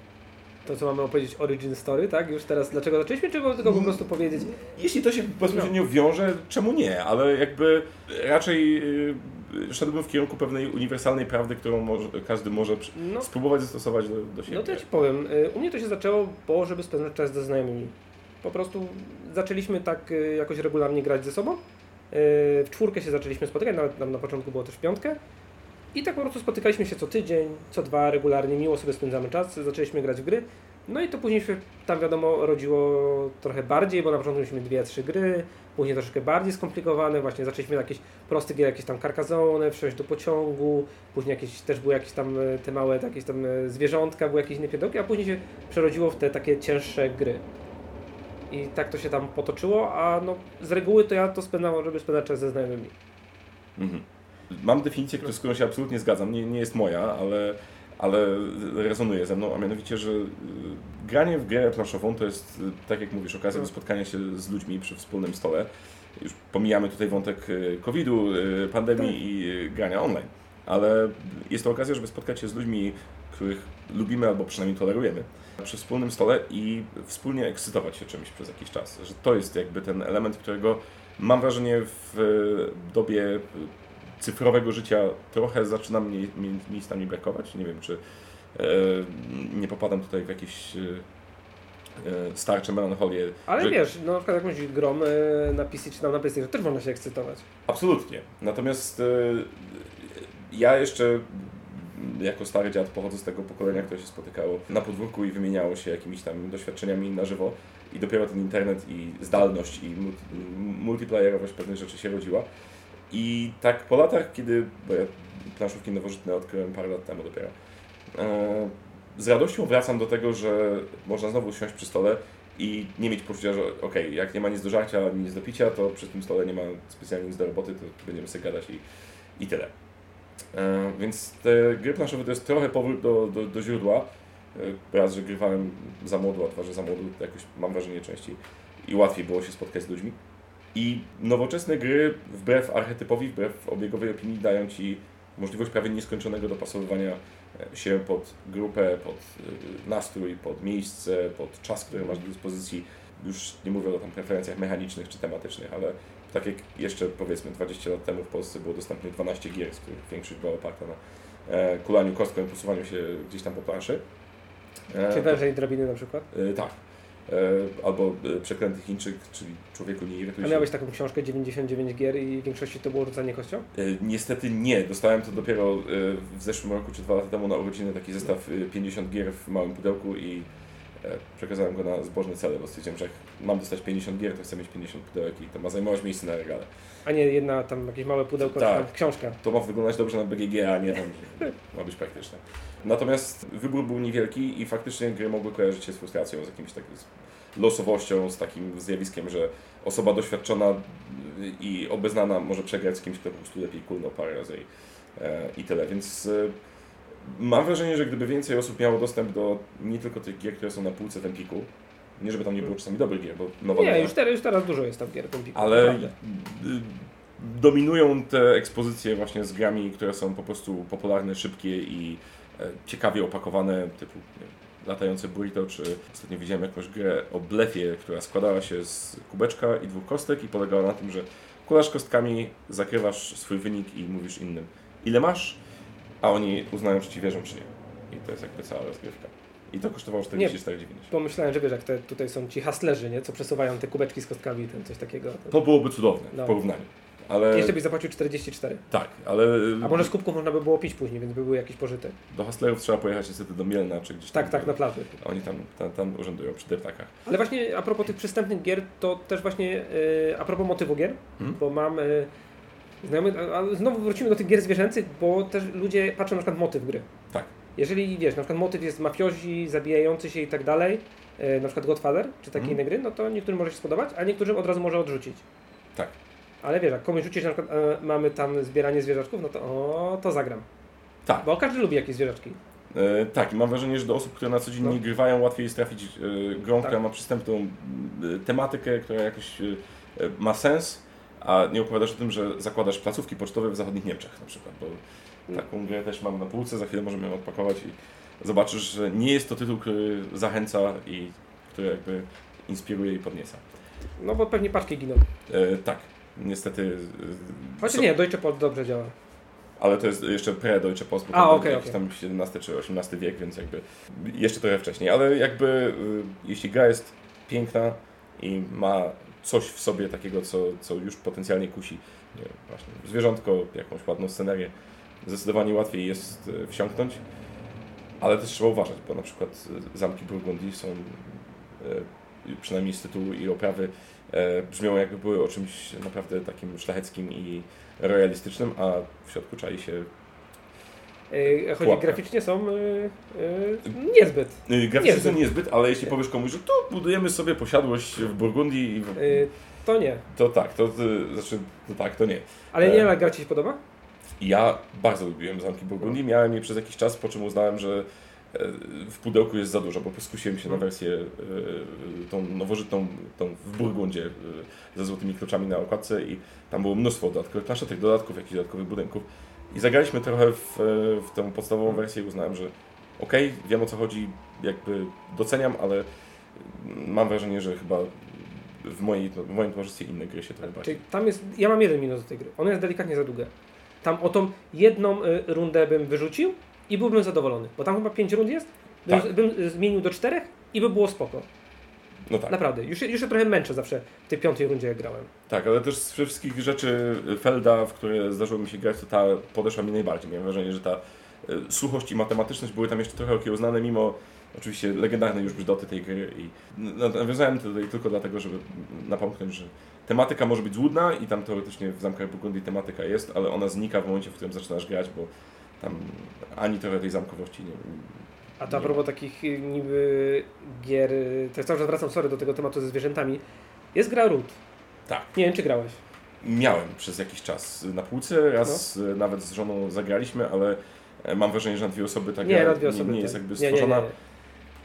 To, co mamy opowiedzieć origin story, tak? Już teraz dlaczego zaczęliśmy, czy tylko po prostu powiedzieć? Jeśli to się bezpośrednio no. wiąże, czemu nie? Ale jakby raczej yy, szedłbym w kierunku pewnej uniwersalnej prawdy, którą może, każdy może no. spróbować zastosować do, do siebie. No to ja Ci powiem. Y, u mnie to się zaczęło, bo żeby spędzać czas ze znajomymi. Po prostu zaczęliśmy tak y, jakoś regularnie grać ze sobą. Y, w czwórkę się zaczęliśmy spotykać, nawet na początku było też w piątkę. I tak po prostu spotykaliśmy się co tydzień, co dwa regularnie, miło sobie spędzamy czas, zaczęliśmy grać w gry. No i to później się tam wiadomo rodziło trochę bardziej, bo na początku mieliśmy dwie, trzy gry, później troszeczkę bardziej skomplikowane, właśnie zaczęliśmy jakieś proste gry, jakieś tam karkazone, wsiąść do pociągu, później jakieś, też były jakieś tam e, te małe jakieś tam e, zwierzątka, były jakieś niepiedoki, a później się przerodziło w te takie cięższe gry. I tak to się tam potoczyło, a no z reguły to ja to spędzam, żeby spędzać czas ze znajomymi. Mhm. Mam definicję, z którą się absolutnie zgadzam. Nie, nie jest moja, ale, ale rezonuje ze mną, a mianowicie, że y, granie w grę planszową to jest, y, tak jak mówisz, okazja do spotkania się z ludźmi przy wspólnym stole. Już pomijamy tutaj wątek y, COVID-u, pandemii tak. i grania online, ale jest to okazja, żeby spotkać się z ludźmi, których lubimy albo przynajmniej tolerujemy przy wspólnym stole i wspólnie ekscytować się czymś przez jakiś czas. Że to jest jakby ten element, którego mam wrażenie w dobie cyfrowego życia trochę zaczyna mi, miejscami brakować. Nie wiem, czy e, nie popadam tutaj w jakieś e, e starcze melancholię. Ale że... wiesz, no, na przykład jakąś grą e, na PC czy tam na PlayStation też można się ekscytować. Absolutnie. Natomiast ja jeszcze jako stary dziad pochodzę z tego pokolenia, które się spotykało na podwórku i wymieniało się jakimiś tam doświadczeniami na żywo i dopiero ten internet i zdalność i multiplayerowość pewnych rzeczy się rodziła. I tak po latach, kiedy, bo ja planszówki nowożytne odkryłem parę lat temu dopiero, e, z radością wracam do tego, że można znowu usiąść przy stole i nie mieć poczucia, że okej, okay, jak nie ma nic do żarcia, nic do picia, to przy tym stole nie ma specjalnie nic do roboty, to będziemy sobie gadać i, i tyle. E, więc te gry planszowe to jest trochę powrót do, do, do źródła. E, raz, że grywałem za młodu, a dwa, że za młodu jakoś mam wrażenie częściej i łatwiej było się spotkać z ludźmi. I nowoczesne gry, wbrew archetypowi, wbrew obiegowej opinii, dają Ci możliwość prawie nieskończonego dopasowywania e, się pod grupę, pod e, nastrój, pod miejsce, pod czas, który masz do dyspozycji. Już nie mówię o tam preferencjach mechanicznych czy tematycznych, ale tak jak jeszcze powiedzmy 20 lat temu w Polsce było dostępne 12 gier, z których większość była oparta na e, kulaniu kostką i posuwaniu się gdzieś tam po planszy. Czy węże i drabiny na przykład? tak. Albo Przeklęty Chińczyk, czyli Człowieku nie irytuj A miałeś taką książkę 99 gier i w większości to było rzucanie kością? Niestety nie. Dostałem to dopiero w zeszłym roku czy dwa lata temu na urodziny taki zestaw 50 gier w małym pudełku i E, przekazałem go na zbożne cele, bo stwierdziłem, że jak mam dostać 50 gier, to chcę mieć 50 pudełek i to ma zajmować miejsce na regale. A nie jedna tam jakieś małe pudełko, tak, książka. To ma wyglądać dobrze na BGG, a nie tam ma być praktyczne. Natomiast wybór był niewielki i faktycznie gry mogły kojarzyć się z frustracją, z jakimś takim losowością, z takim zjawiskiem, że osoba doświadczona i obeznana może przegrać z kimś, kto po prostu lepiej kulnął parę razy i, e, i tyle. Więc e, Mam wrażenie, że gdyby więcej osób miało dostęp do nie tylko tych gier, które są na półce w Empiku, nie żeby tam nie było czasami dobrych gier, bo nowa Nie, już teraz, już teraz dużo jest tam gier w Empiku. Ale naprawdę. dominują te ekspozycje właśnie z grami, które są po prostu popularne, szybkie i e, ciekawie opakowane, typu latające burrito, czy ostatnio widziałem jakąś grę o blefie, która składała się z kubeczka i dwóch kostek i polegała na tym, że kulasz kostkami, zakrywasz swój wynik i mówisz innym ile masz, a oni uznają, czy ci wierzą, czy nie. I to jest jakby cała rozgrywka. I to kosztowało 44,90. Pomyślałem, że wiesz, jak te, tutaj są ci hustlerzy, nie? co przesuwają te kubeczki z kostkami, ten coś takiego. To, to byłoby cudowne no. w porównaniu. Ale... Jeszcze byś zapłacił 44. Tak, ale... A może z kubków można by było pić później, więc by był jakiś pożytek. Do hustlerów trzeba pojechać niestety do Mielna, czy gdzieś tam. Tak, tak, na plaży. Oni tam, tam, tam urzędują przy deptakach. Ale właśnie a propos tych przystępnych gier, to też właśnie yy, a propos motywu gier, hmm? bo mam... Yy, Znajomy, a znowu wrócimy do tych gier zwierzęcych, bo też ludzie patrzą na przykład motyw gry. Tak. Jeżeli wiesz, na przykład motyw jest mafiozi, zabijający się i tak dalej, e, na przykład Godfather, czy takie mm. inne gry, no to niektórym może się spodobać, a niektórym od razu może odrzucić. Tak. Ale wiesz, jak komuś rzucisz, na przykład e, mamy tam zbieranie zwierzaczków, no to o, to zagram. Tak. Bo każdy lubi jakieś zwierzaczki. E, tak, i mam wrażenie, że do osób, które na co dzień no. nie grywają, łatwiej jest trafić e, grą, tak. która ma przystępną e, tematykę, która jakoś e, ma sens a nie opowiadasz o tym, że zakładasz placówki pocztowe w zachodnich Niemczech na przykład, bo taką grę też mam na półce, za chwilę możemy ją odpakować i zobaczysz, że nie jest to tytuł, który zachęca i który jakby inspiruje i podnieca. No bo pewnie paczki giną. E, tak, niestety. E, Chociaż so... nie, Deutsche Post dobrze działa. Ale to jest jeszcze pre-Deutsche Post, bo A, okay, jakiś okay. tam 17 czy 18 wiek, więc jakby jeszcze trochę wcześniej. Ale jakby e, jeśli gra jest piękna i ma coś w sobie takiego, co, co już potencjalnie kusi. Nie właśnie zwierzątko, jakąś ładną scenerię. Zdecydowanie łatwiej jest e, wsiąknąć, ale też trzeba uważać, bo na przykład e, zamki Burgundii są, e, przynajmniej z tytułu i oprawy, brzmią jakby były o czymś naprawdę takim szlacheckim i royalistycznym, a w środku czai się Choć graficznie są yy, yy, niezbyt. Graficznie niezbyt. są niezbyt, ale jeśli powiesz komuś, że to budujemy sobie posiadłość w Burgundii. W... To nie. To tak, to, to, znaczy, to tak, to nie. Ale nie, ale gra Ci się podoba? Ja bardzo lubiłem zamki Burgundii. Miałem je przez jakiś czas, po czym uznałem, że w pudełku jest za dużo, bo poskusiłem się na mhm. wersję tą nowożytną, tą w Burgundzie ze złotymi kluczami na okładce i tam było mnóstwo dodatkowych planszetek, dodatków, jakichś dodatkowych budynków. I zagraliśmy trochę w, w tę podstawową wersję i uznałem, że okej, okay, wiem o co chodzi, jakby doceniam, ale mam wrażenie, że chyba w, mojej, w moim towarzystwie inne gry się trochę bardziej. Czyli tam jest, ja mam jeden minus do tej gry. Ona jest delikatnie za długa. Tam o tą jedną y, rundę bym wyrzucił i byłbym zadowolony. Bo tam chyba pięć rund jest, bym, tak. bym zmienił do czterech i by było spoko. No tak. Naprawdę. Już, już się trochę męczę zawsze w tej piątej rundzie, jak grałem. Tak, ale też z wszystkich rzeczy Felda, w które zdarzyło mi się grać, to ta podeszła mi najbardziej. Miałem wrażenie, że ta e, suchość i matematyczność były tam jeszcze trochę okiełznane, mimo oczywiście legendarnej już brzdoty tej gry. I nawiązałem to tutaj tylko dlatego, żeby napomknąć, że tematyka może być złudna i tam teoretycznie w Zamkach Burgundii tematyka jest, ale ona znika w momencie, w którym zaczynasz grać, bo tam ani trochę tej zamkowości nie, A to a propos takich y, niby gier, y, to cały czas wracam sorry do tego tematu ze zwierzętami. Jest gra Root. Tak. Nie wiem, czy grałeś. Miałem przez jakiś czas na półce, raz no. nawet z żoną zagraliśmy, ale e, mam wrażenie, że na dwie osoby ta nie, na dwie osoby, nie, nie tak. jest jakby nie, stworzona. Nie, nie,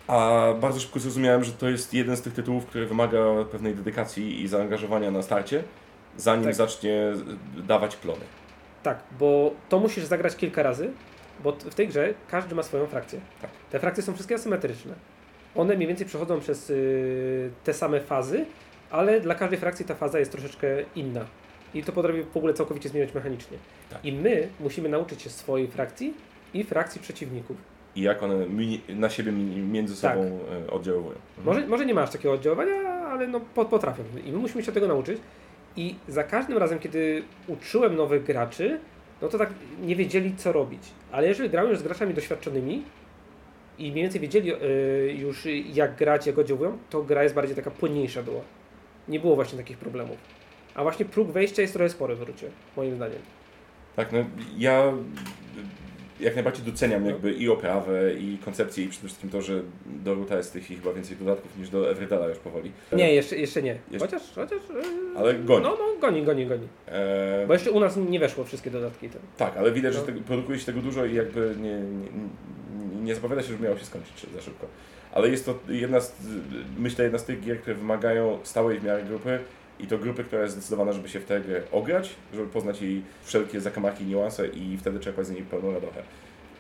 A bardzo szybko zrozumiałem, że to jest jeden z tych tytułów, który wymaga pewnej dedykacji i zaangażowania na starcie, zanim Tak. zacznie dawać plony. Tak, bo to musisz zagrać kilka razy, bo w tej grze każdy ma swoją frakcję. Tak. Te frakcje są wszystkie asymetryczne. One mniej więcej przechodzą przez y, te same fazy, ale dla każdej frakcji ta faza jest troszeczkę inna. I to potrafi w ogóle całkowicie zmieniać mechanicznie. Tak. I my musimy nauczyć się swojej frakcji i frakcji przeciwników. I jak one na siebie mi- między Tak. sobą oddziaływują. Mhm. Może, może nie masz takiego oddziaływania, ale no po- potrafią. I my musimy się tego nauczyć. I za każdym razem, kiedy uczyłem nowych graczy, no to tak nie wiedzieli, co robić. Ale jeżeli grałem już z graczami doświadczonymi i mniej więcej wiedzieli y, już jak grać, jak oddziałują, to gra jest bardziej taka płynniejsza była. Nie było właśnie takich problemów. A właśnie próg wejścia jest trochę spory w Rucie, moim zdaniem. Tak, no ja jak najbardziej doceniam No. jakby i oprawę, i koncepcję, i przede wszystkim to, że do Ruta jest chwili chyba więcej dodatków niż do Everydala już powoli. Nie, jeszcze, jeszcze nie. Jeszcze- Chociaż, chociaż... y, Ale goni. No, no, goni, goni, goni. E, Bo jeszcze u nas nie weszło wszystkie dodatki. Tam. tak, ale widać, że No. tego, produkuje się tego dużo i jakby nie, nie, nie zapowiada się, że miało się skończyć za szybko. Ale jest to jedna z, myślę, jedna z tych gier, które wymagają stałej w miarę grupy i to grupy, która jest zdecydowana, żeby się w tę grę ograć, żeby poznać jej wszelkie zakamarki, niuanse i wtedy czerpać z niej pełną radochę.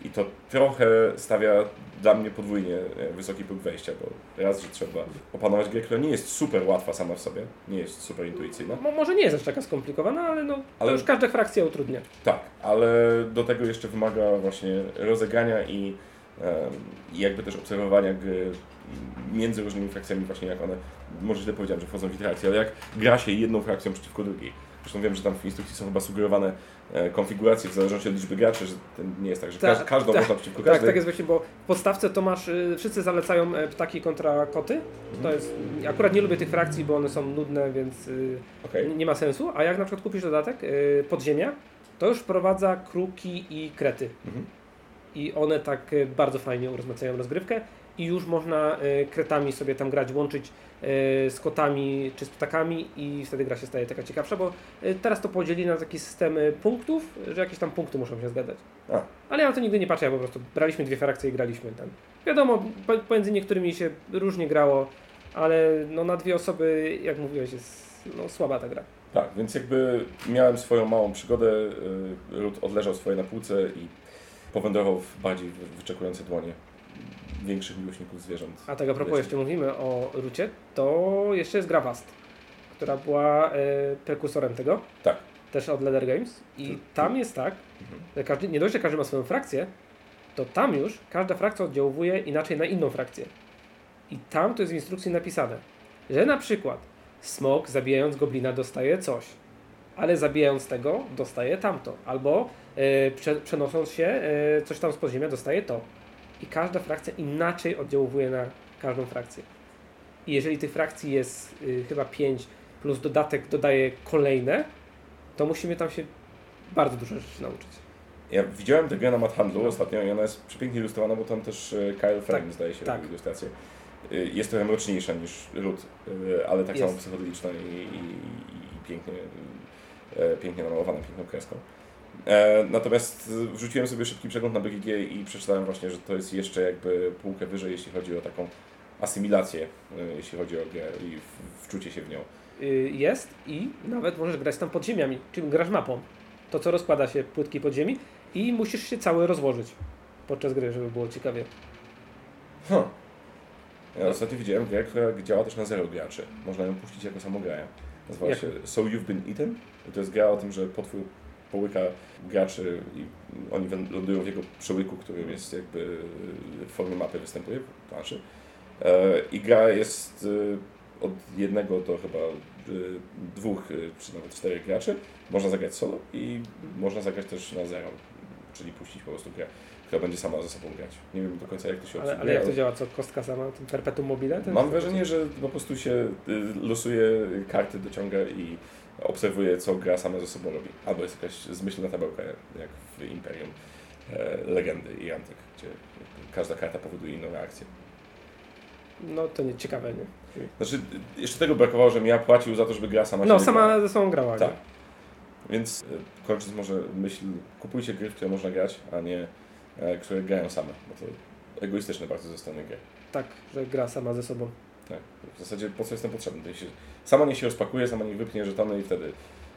I to trochę stawia dla mnie podwójnie e, wysoki próg wejścia, bo raz, że trzeba opanować grę, która nie jest super łatwa sama w sobie, nie jest super intuicyjna. Mo, może nie jest aż taka skomplikowana, ale no, Ale- już każda frakcja utrudnia. Tak, ale do tego jeszcze wymaga właśnie rozegrania i em, i jakby też obserwowania gry między różnymi frakcjami, właśnie jak one, może źle powiedziałem, że wchodzą w interakcję, ale jak gra się jedną frakcją przeciwko drugiej. Zresztą wiem, że tam w instrukcji są chyba sugerowane e, konfiguracje w zależności od liczby graczy, że to nie jest tak, że Tak, każ, każdą tak, można przeciwko Tak, każdej. tak jest właśnie, bo w podstawce to masz, y, wszyscy zalecają e, ptaki kontra koty. To jest, akurat nie lubię tych frakcji, bo one są nudne, więc y, Okej. nie ma sensu. A jak na przykład kupisz dodatek y, podziemia, to już wprowadza kruki i krety. Mhm. I one tak bardzo fajnie urozmaicają rozgrywkę i już można y, kretami sobie tam grać, łączyć y, z kotami czy z ptakami i wtedy gra się staje taka ciekawsza, bo y, teraz to podzieli na taki system punktów, że jakieś tam punkty muszą się zgadzać. A. Ale ja na to nigdy nie patrzę, ja po prostu braliśmy dwie frakcje i graliśmy tam. Wiadomo, po- pomiędzy niektórymi się różnie grało, ale no na dwie osoby, jak mówiłeś, jest no, słaba ta gra. Tak, więc jakby miałem swoją małą przygodę, Ród odleżał swoje na półce i powędrował w bardziej wy- wyczekujące dłonie większych miłośników zwierząt. A tak a propos, jeszcze mówimy o Rucie, to jeszcze jest gra Vast, która była e, prekursorem tego, Tak. też od Leather Games i tu- tam jest tak, Mhm. że każdy, nie dość, że każdy ma swoją frakcję, to tam już każda frakcja oddziałuje inaczej na inną frakcję. I tam to jest w instrukcji napisane, że na przykład smok zabijając goblina dostaje coś, ale zabijając tego dostaje tamto, albo e, prze, przenosząc się e, coś tam z podziemia dostaje to. I każda frakcja inaczej oddziałuje na każdą frakcję. I jeżeli tych frakcji jest y, chyba 5 plus dodatek dodaje kolejne, to musimy tam się bardzo dużo rzeczy nauczyć. Ja widziałem tę grę na Mad Handlu ostatnio i ona jest przepięknie ilustrowana, bo tam też e, Kyle Frame zdaje się tak. ilustrację. E, Jest trochę mroczniejsza niż Root, e, ale tak Jest. samo psychodeliczna i, i, i pięknie, pięknie namalowana, piękną kreską. E, Natomiast wrzuciłem sobie szybki przegląd na BGG i przeczytałem właśnie, że to jest jeszcze jakby półkę wyżej, jeśli chodzi o taką asymilację, e, jeśli chodzi o grę i wczucie się w nią. Y, Jest i nawet możesz grać tam pod ziemiami, czyli grasz mapą. To co rozkłada się płytki pod ziemi i musisz się cały rozłożyć podczas gry, żeby było ciekawie. Huh. Ja ostatnio widziałem grę, która działa też na zero graczy. Można ją puścić jako samograja. Nazywa Jak? się So You've Been Eaten. I to jest gra o tym, że potwór połyka graczy i oni lądują w jego przełyku, którym jest jakby w formie mapy występuje w planszy. E, I gra jest e, od jednego do chyba e, dwóch czy nawet czterech graczy. Można zagrać solo i można zagrać też na zero, czyli puścić po prostu grę, która będzie sama ze sobą grać. Nie wiem do końca jak to się Ale, ale jak to działa? Co kostka sama? Ten perpetuum mobile? Ten Mam wrażenie, że po prostu się losuje karty, dociąga i obserwuje, co gra sama ze sobą robi. Albo jest jakaś zmyślna tabelka, jak w Imperium. e, legendy i antyk, gdzie każda karta powoduje inną reakcję. No to nie ciekawe, nie? Znaczy, jeszcze tego brakowało, żebym ja płacił za to, żeby gra sama No, sama grała. ze sobą grała, Tak. Więc e, kończąc może myśl, kupujcie gry, w które można grać, a nie e, które grają same, bo to egoistyczne bardzo ze strony gry. Tak, że gra sama ze sobą. Tak. W zasadzie po co jestem potrzebny? Sama niech się rozpakuje, sama niech wypnie żetony i wtedy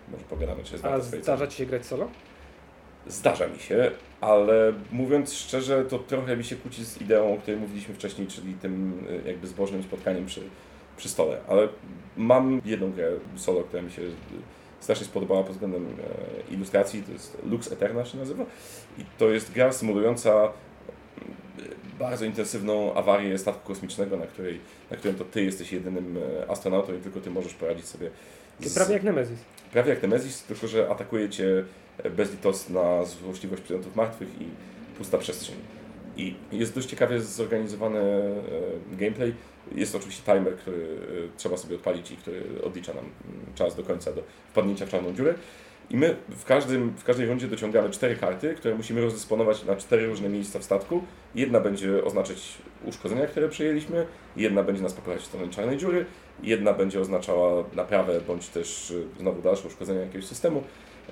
może pogadamy, czy jest A zdarza Ci się grać solo? Zdarza mi się, ale mówiąc szczerze, to trochę mi się kłóci z ideą, o której mówiliśmy wcześniej, czyli tym y, jakby zbożnym spotkaniem przy, przy stole. Ale mam jedną grę solo, która mi się y, strasznie spodobała pod względem e, ilustracji, to jest Lux Eterna się nazywa. I to jest gra symulująca y, bardzo intensywną awarię statku kosmicznego, na, której, na którym to ty jesteś jedynym e, astronautą i tylko ty możesz poradzić sobie To prawie jak Nemesis. Prawie jak Nemesis, tylko że atakuje cię bezlitosna złośliwość przedmiotów martwych i pusta przestrzeń. I jest dość ciekawie zorganizowany e, gameplay. Jest oczywiście timer, który e, trzeba sobie odpalić i który odlicza nam mm, czas do końca, do wpadnięcia w czarną dziurę. I my w, każdym, w każdej rundzie dociągamy cztery karty, które musimy rozdysponować na cztery różne miejsca w statku. Jedna będzie oznaczać uszkodzenia, które przyjęliśmy, jedna będzie nas popychać w stronę czarnej dziury, jedna będzie oznaczała naprawę bądź też y, znowu dalsze uszkodzenia jakiegoś systemu.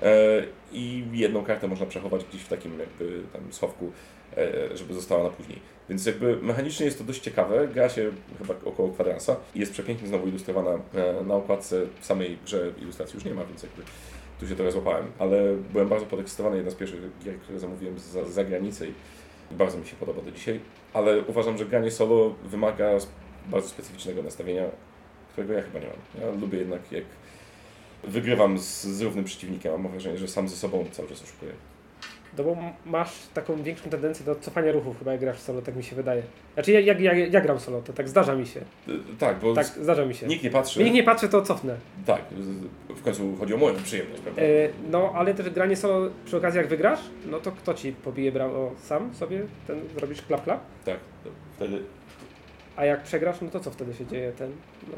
E, I jedną kartę można przechować gdzieś w takim jakby tam schowku, e, żeby została na później. Więc jakby mechanicznie jest to dość ciekawe. Gra się chyba około kwadransa i jest przepięknie znowu ilustrowana e, na okładce. W samej grze ilustracji już nie ma, więc jakby tu się trochę złapałem. Ale byłem bardzo podekscytowany. Jedna z pierwszych gier, które zamówiłem z za, zagranicy i bardzo mi się podoba do dzisiaj. Ale uważam, że granie solo wymaga bardzo specyficznego nastawienia, którego ja chyba nie mam. Ja lubię jednak jak wygrywam z, z równym przeciwnikiem, a mam wrażenie, że sam ze sobą cały czas oszukuję. No bo masz taką większą tendencję do cofania ruchów chyba jak grasz solo, tak mi się wydaje. Znaczy ja, jak ja, ja gram solo, to tak zdarza mi się. Tak, bo Tak, zdarza mi się. nikt nie patrzy. Nikt nie patrzy, to cofnę. Tak, w końcu chodzi o moją przyjemność, prawda? E, no, ale też granie solo przy okazji jak wygrasz, no to kto ci pobije brawo? Sam sobie ten zrobisz klap klap? Tak, wtedy. A jak przegrasz, no to co wtedy się dzieje? Ten, no,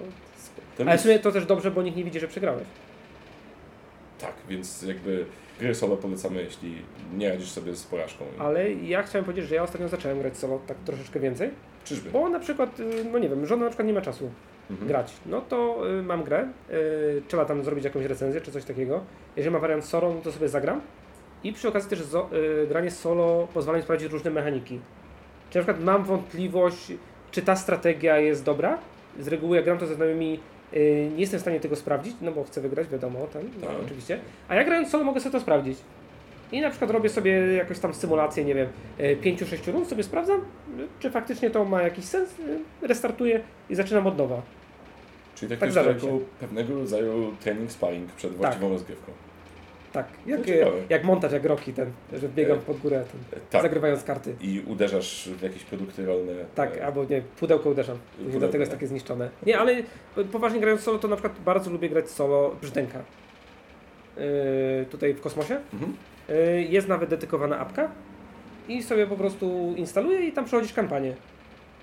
To ale w sumie to też dobrze, bo nikt nie widzi, że przegrałeś. Tak, więc jakby gry solo polecamy, jeśli nie radzisz sobie z porażką. Ale ja chciałem powiedzieć, że ja ostatnio zacząłem grać solo tak troszeczkę więcej, Czyżby? bo na przykład, y, no nie wiem, żona na przykład nie ma czasu Mhm. grać. No to y, mam grę, y, trzeba tam zrobić jakąś recenzję czy coś takiego. Jeżeli ma wariant solo, no to sobie zagram. I przy okazji też zo, y, granie solo pozwala mi sprawdzić różne mechaniki. Czy na przykład mam wątpliwość, czy ta strategia jest dobra. Z reguły jak gram to ze znajomymi nie jestem w stanie tego sprawdzić, no bo chcę wygrać, wiadomo, ten, no, Tak. oczywiście. A ja grając solo mogę sobie to sprawdzić. I na przykład robię sobie jakąś tam symulację, nie wiem, 5-6 rund, sobie sprawdzam, y, czy faktycznie to ma jakiś sens, y, restartuję i zaczynam od nowa. Czyli tak, tak tak się. pewnego rodzaju training sparring przed właściwą rozgrywką. Tak, jak, No jak montaż, jak roki ten, że biegam E, pod górę, ten, Tak, zagrywając karty. i uderzasz w jakieś produkty rolne. Tak, e, albo nie, pudełko uderzam. Pudełko, dlatego jest tak. takie zniszczone. Nie, ale poważnie grając solo, to na przykład bardzo lubię grać solo brzdęka. Yy, tutaj w kosmosie. Mhm. Yy, jest nawet dedykowana apka i sobie po prostu instaluję i tam przechodzisz kampanię.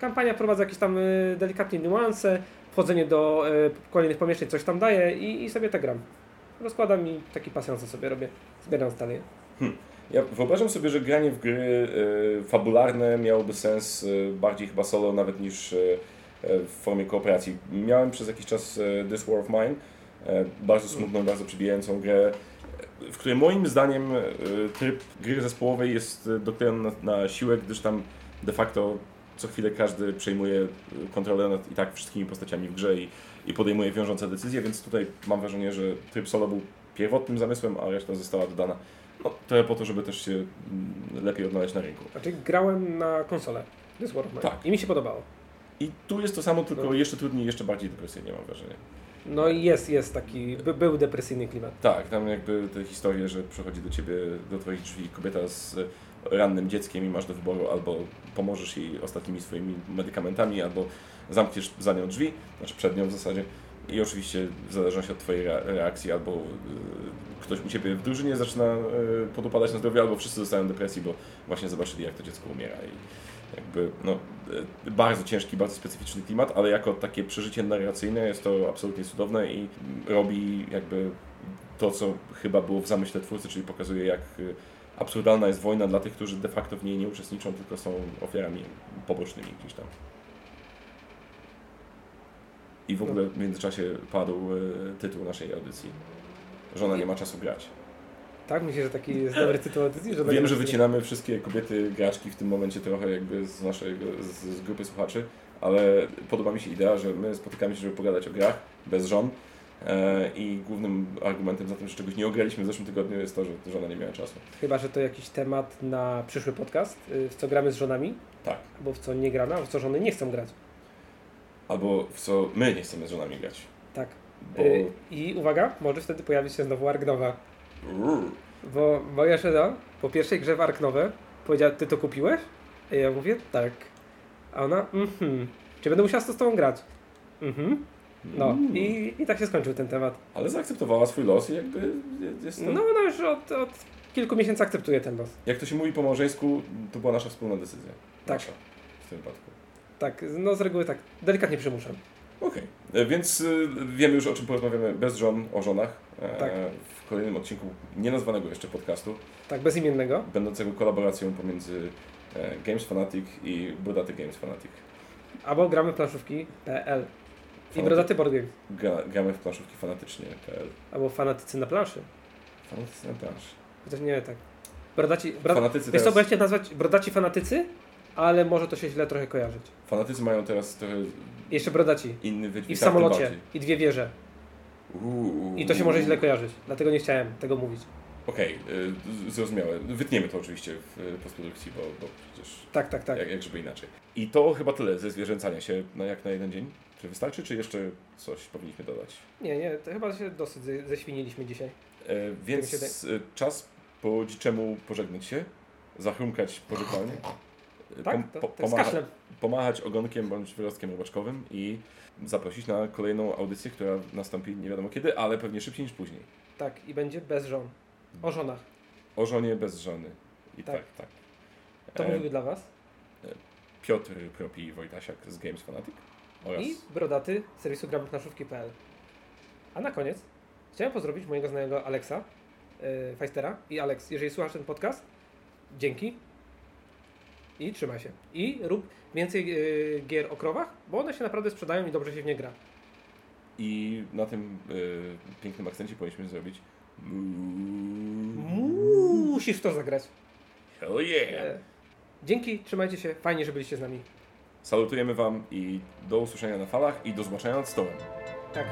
Kampania wprowadza jakieś tam delikatnie niuanse, wchodzenie do kolejnych pomieszczeń coś tam daje i, i sobie tak gram. Rozkładam i taki pasjansa sobie robię, zbieram dalej. Ja wyobrażam sobie, że granie w gry e, fabularne miałoby sens e, bardziej chyba solo nawet niż e, w formie kooperacji. Miałem przez jakiś czas This War of Mine, bardzo smutną, bardzo przybijającą grę, w której moim zdaniem tryb gry zespołowej jest doklejony na, na siłę, gdyż tam de facto co chwilę każdy przejmuje kontrolę nad i tak wszystkimi postaciami w grze i, i podejmuje wiążące decyzje, więc tutaj mam wrażenie, że tryb solo był pierwotnym zamysłem, a reszta została dodana no, trochę po to, żeby też się mm, lepiej odnaleźć na rynku. Znaczy grałem na konsolę This War of Mine Tak. i mi się podobało. I tu jest to samo, tylko No. jeszcze trudniej, jeszcze bardziej depresyjnie mam wrażenie. No i jest, jest taki, by, był depresyjny klimat. Tak, tam jakby te historie, że przychodzi do ciebie, do twoich drzwi kobieta z rannym dzieckiem i masz do wyboru albo pomożesz jej ostatnimi swoimi medykamentami, albo zamkniesz za nią drzwi, znaczy przed nią w zasadzie. I oczywiście w zależności od twojej rea- reakcji albo y, ktoś u ciebie w drużynie zaczyna y, podupadać na zdrowie, albo wszyscy dostają depresji, bo właśnie zobaczyli jak to dziecko umiera. I jakby no, y, bardzo ciężki, bardzo specyficzny klimat, ale jako takie przeżycie narracyjne jest to absolutnie cudowne i robi jakby to, co chyba było w zamyśle twórcy, czyli pokazuje jak absurdalna jest wojna dla tych, którzy de facto w niej nie uczestniczą, tylko są ofiarami pobocznymi gdzieś tam. I w ogóle w międzyczasie padł e, tytuł naszej audycji. Żona nie ma czasu grać. Tak, myślę, że taki jest dobry tytuł audycji. Że Wiem, że wycinamy wszystkie kobiety graczki w tym momencie trochę jakby z naszego, z, z grupy słuchaczy, ale podoba mi się idea, że my spotykamy się, żeby pogadać o grach bez żon. E, I głównym argumentem za tym, że czegoś nie ograliśmy w zeszłym tygodniu jest to, że żona nie miała czasu. Chyba, że to jakiś temat na przyszły podcast, y, w co gramy z żonami, Tak. albo w co nie gramy, albo w co żony nie chcą grać. Albo w co my nie chcemy z żonami grać. Tak. Bo... Y, I uwaga, może wtedy pojawić się znowu Ark. Rrr. Bo moja żona po pierwszej grze w Ark Nowe powiedziała, ty to kupiłeś? I ja mówię, tak. A ona, mhm. Czy będę musiała z tobą grać? Mhm. No Mm. i, i tak się skończył ten temat. Ale zaakceptowała swój los i jakby jest to... No ona już od, od kilku miesięcy akceptuje ten los. Jak to się mówi po małżeńsku, to była nasza wspólna decyzja. Tak. Nasza w tym wypadku. Tak, no z reguły tak, delikatnie przymuszam. Okej, E, więc y, wiemy już o czym porozmawiamy bez żon, o żonach. e, Tak. W kolejnym odcinku nienazwanego jeszcze podcastu, Tak, bezimiennego. będącego kolaboracją pomiędzy e, Games Fanatic i Brodaty Games Fanatic. Albo gramy planszówki.pl i brodaty board games. Gra, gramy w planszówki fanatycznie.pl. Albo fanatycy na planszy. Fanatycy na planszy. Chociaż nie tak. Brodaci, bro... Fanatycy Wiesz co, teraz, bo ja chciałem nazwać brodaci fanatycy, ale może to się źle trochę kojarzyć. fanatycy mają teraz trochę Jeszcze brodaci. inny wydźwięk. I w samolocie. bardziej. I dwie wieże. Uuu. I to się może źle kojarzyć. Dlatego nie chciałem tego mówić. Okej, y, zrozumiałe. Wytniemy to oczywiście w y, postprodukcji, bo, bo przecież Tak, tak, tak. jak, jak żeby inaczej. I to chyba tyle ze zwierzęcania się na jak na jeden dzień. Czy wystarczy, czy jeszcze coś powinniśmy dodać? Nie, nie, to chyba się dosyć ze- zeświniliśmy dzisiaj. E, więc się y, czas po dziczemu pożegnać się, zachrumkać pożegnalnie, y, Tak? po- pomacha- pomachać ogonkiem bądź wyrostkiem robaczkowym i zaprosić na kolejną audycję, która nastąpi nie wiadomo kiedy, ale pewnie szybciej niż później. Tak, i będzie bez żon. O żonach. O żonie bez żony. I tak, Tak. tak. To E, mówiły dla Was. Piotr Propi i Wojtasiak z Games Fanatic oraz I brodaty z serwisu gramy planszówki.pl. A na koniec chciałem pozdrowić mojego znajomego Alexa yy, Feistera. I Alex, jeżeli słuchasz ten podcast, dzięki. I trzymaj się. I rób więcej yy, gier o krowach, bo one się naprawdę sprzedają i dobrze się w nie gra. i na tym y, pięknym akcencie powinniśmy zrobić Musisz to zagrać. Hell yeah! Dzięki, trzymajcie się. Fajnie, że byliście z nami. Salutujemy Wam i do usłyszenia na falach i do zobaczenia nad stołem. Tak.